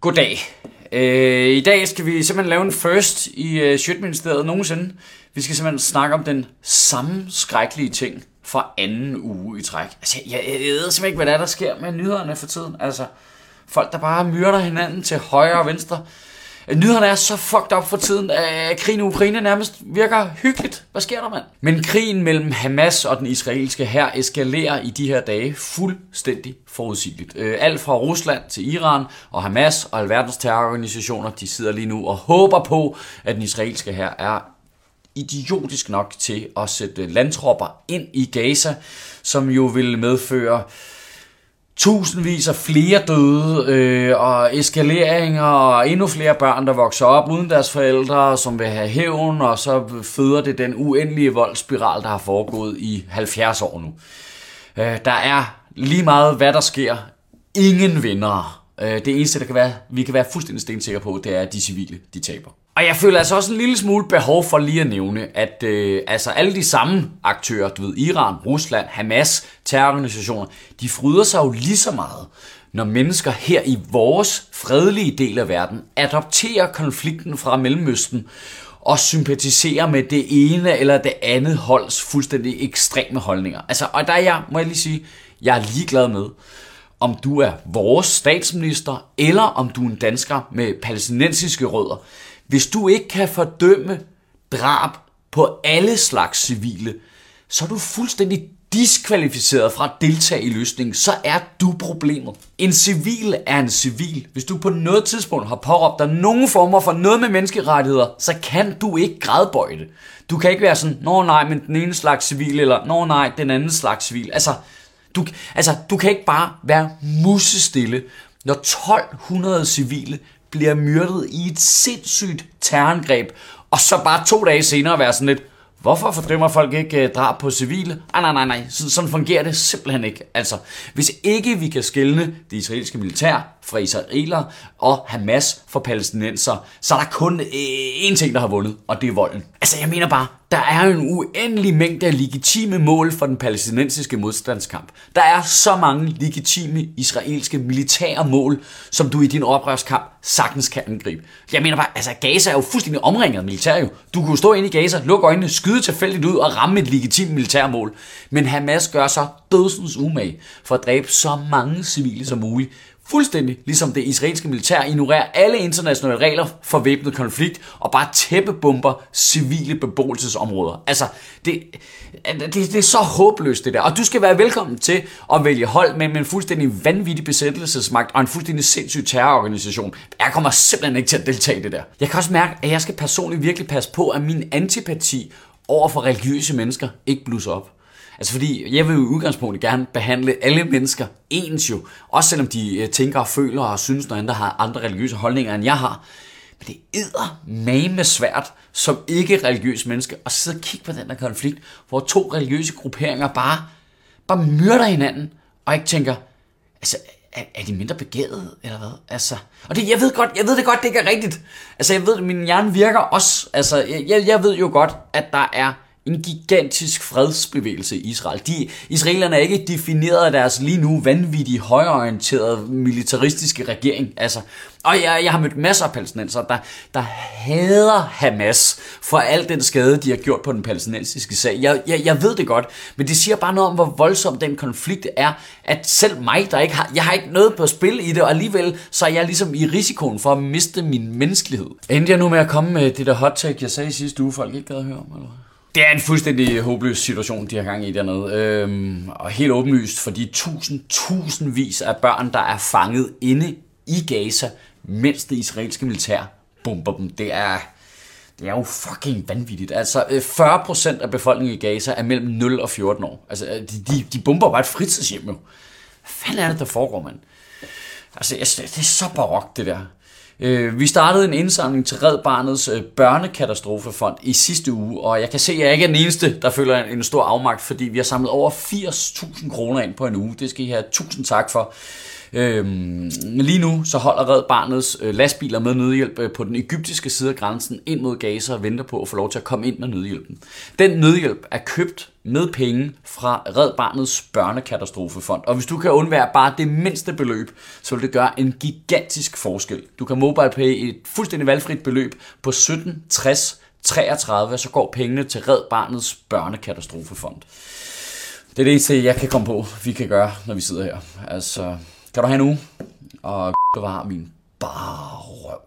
Goddag. Øh, I dag skal vi simpelthen lave en first i øh, Sjøtministeriet nogensinde. Vi skal simpelthen snakke om den samme skrækkelige ting fra anden uge i træk. Altså, jeg, jeg ved simpelthen ikke, hvad der er, der sker med nyhederne for tiden. Altså, folk, der bare myrder hinanden til højre og venstre. Nyhederne er så fucked up for tiden, at krigen i Ukraine nærmest virker hyggeligt. Hvad sker der, mand? Men krigen mellem Hamas og den israelske hær eskalerer i de her dage fuldstændig forudsigeligt. Øh, alt fra Rusland til Iran og Hamas og alverdens terrororganisationer, de sidder lige nu og håber på, at den israelske hær er idiotisk nok til at sætte landtropper ind i Gaza, som jo vil medføre tusindvis af flere døde, øh, og eskaleringer, og endnu flere børn, der vokser op uden deres forældre, som vil have hævn, og så føder det den uendelige voldsspiral, der har foregået i 70 år nu. Øh, der er lige meget, hvad der sker, ingen vinder. Øh, det eneste, der kan være, vi kan være fuldstændig stensikre på, det er, at de civile, de taber. Og jeg føler altså også en lille smule behov for lige at nævne, at øh, altså alle de samme aktører, du ved, Iran, Rusland, Hamas, terrororganisationer, de fryder sig jo lige så meget, når mennesker her i vores fredelige del af verden adopterer konflikten fra Mellemøsten og sympatiserer med det ene eller det andet holds fuldstændig ekstreme holdninger. Altså, og der er jeg, må jeg lige sige, jeg er ligeglad med, om du er vores statsminister, eller om du er en dansker med palæstinensiske rødder. Hvis du ikke kan fordømme drab på alle slags civile, så er du fuldstændig diskvalificeret fra at deltage i løsningen, så er du problemet. En civil er en civil. Hvis du på noget tidspunkt har påråbt dig nogen former for noget med menneskerettigheder, så kan du ikke grædbøje det. Du kan ikke være sådan, nå nej, men den ene slags civil, eller nå nej, den anden slags civil. Altså, du, altså, du kan ikke bare være musestille, når 1200 civile bliver myrdet i et sindssygt terrorangreb, og så bare to dage senere være sådan lidt, Hvorfor fordømmer folk ikke øh, drab på civile? Ah, nej, nej, nej, sådan fungerer det simpelthen ikke. Altså, hvis ikke vi kan skelne det israelske militær fra israeler og Hamas for palæstinenser, så er der kun øh, én ting, der har vundet, og det er volden. Altså, jeg mener bare, der er jo en uendelig mængde af legitime mål for den palæstinensiske modstandskamp. Der er så mange legitime israelske militære mål, som du i din oprørskamp sagtens kan angribe. Jeg mener bare, altså Gaza er jo fuldstændig omringet militær jo. Du kunne stå inde i Gaza, lukke øjnene, skyde tilfældigt ud og ramme et legitimt militærmål. Men Hamas gør så dødsens umage for at dræbe så mange civile som muligt fuldstændig ligesom det israelske militær ignorerer alle internationale regler for væbnet konflikt og bare tæppebomber civile beboelsesområder. Altså, det, det, det er så håbløst det der. Og du skal være velkommen til at vælge hold med en fuldstændig vanvittig besættelsesmagt og en fuldstændig sindssyg terrororganisation. Jeg kommer simpelthen ikke til at deltage i det der. Jeg kan også mærke, at jeg skal personligt virkelig passe på, at min antipati over for religiøse mennesker ikke blusser op. Altså fordi jeg vil jo i udgangspunktet gerne behandle alle mennesker ens jo. Også selvom de øh, tænker og føler og synes noget andre har andre religiøse holdninger end jeg har. Men det er med svært som ikke religiøs menneske at sidde og kigge på den der konflikt, hvor to religiøse grupperinger bare, bare myrder hinanden, og ikke tænker, altså, er, er de mindre begavet, eller hvad? Altså, og det, jeg ved godt, jeg ved det godt, det ikke er rigtigt. Altså, jeg ved, at min hjerne virker også. Altså, jeg, jeg ved jo godt, at der er en gigantisk fredsbevægelse i Israel. De, israelerne er ikke defineret af deres lige nu vanvittige højorienterede militaristiske regering. Altså, og jeg, jeg har mødt masser af palæstinenser, der, der hader Hamas for al den skade, de har gjort på den palæstinensiske sag. Jeg, jeg, jeg ved det godt, men det siger bare noget om, hvor voldsom den konflikt er, at selv mig, der ikke har, jeg har ikke noget på spil i det, og alligevel så er jeg ligesom i risikoen for at miste min menneskelighed. Endte jeg nu med at komme med det der hot take, jeg sagde sidste uge, folk ikke gad at høre om, eller det er en fuldstændig håbløs situation, de har gang i dernede. Øhm, og helt åbenlyst for de tusind, tusindvis af børn, der er fanget inde i Gaza, mens det israelske militær bomber dem. Det er, det er jo fucking vanvittigt. Altså, øh, 40% af befolkningen i Gaza er mellem 0 og 14 år. Altså, øh, de, de, de bomber bare et fritidshjem jo. Hvad fanden er det, der foregår, mand? Altså, det er så barokt, det der. Øh, vi startede en indsamling til Red Barnets øh, børnekatastrofefond i sidste uge, og jeg kan se, at jeg ikke er den eneste, der føler en stor afmagt, fordi vi har samlet over 80.000 kroner ind på en uge. Det skal I have tusind tak for. Øhm, lige nu så holder Red Barnets øh, lastbiler med nødhjælp øh, på den egyptiske side af grænsen ind mod Gaza og venter på at få lov til at komme ind med nødhjælpen. Den nødhjælp er købt med penge fra Red Barnets børnekatastrofefond. Og hvis du kan undvære bare det mindste beløb, så vil det gøre en gigantisk forskel. Du kan MobilePay et fuldstændig valgfrit beløb på 1760 33, så går pengene til Red Barnets børnekatastrofefond. Det er det eneste, jeg kan komme på, vi kan gøre, når vi sidder her. Altså, skal du have en uge? Og bevare min bare røv.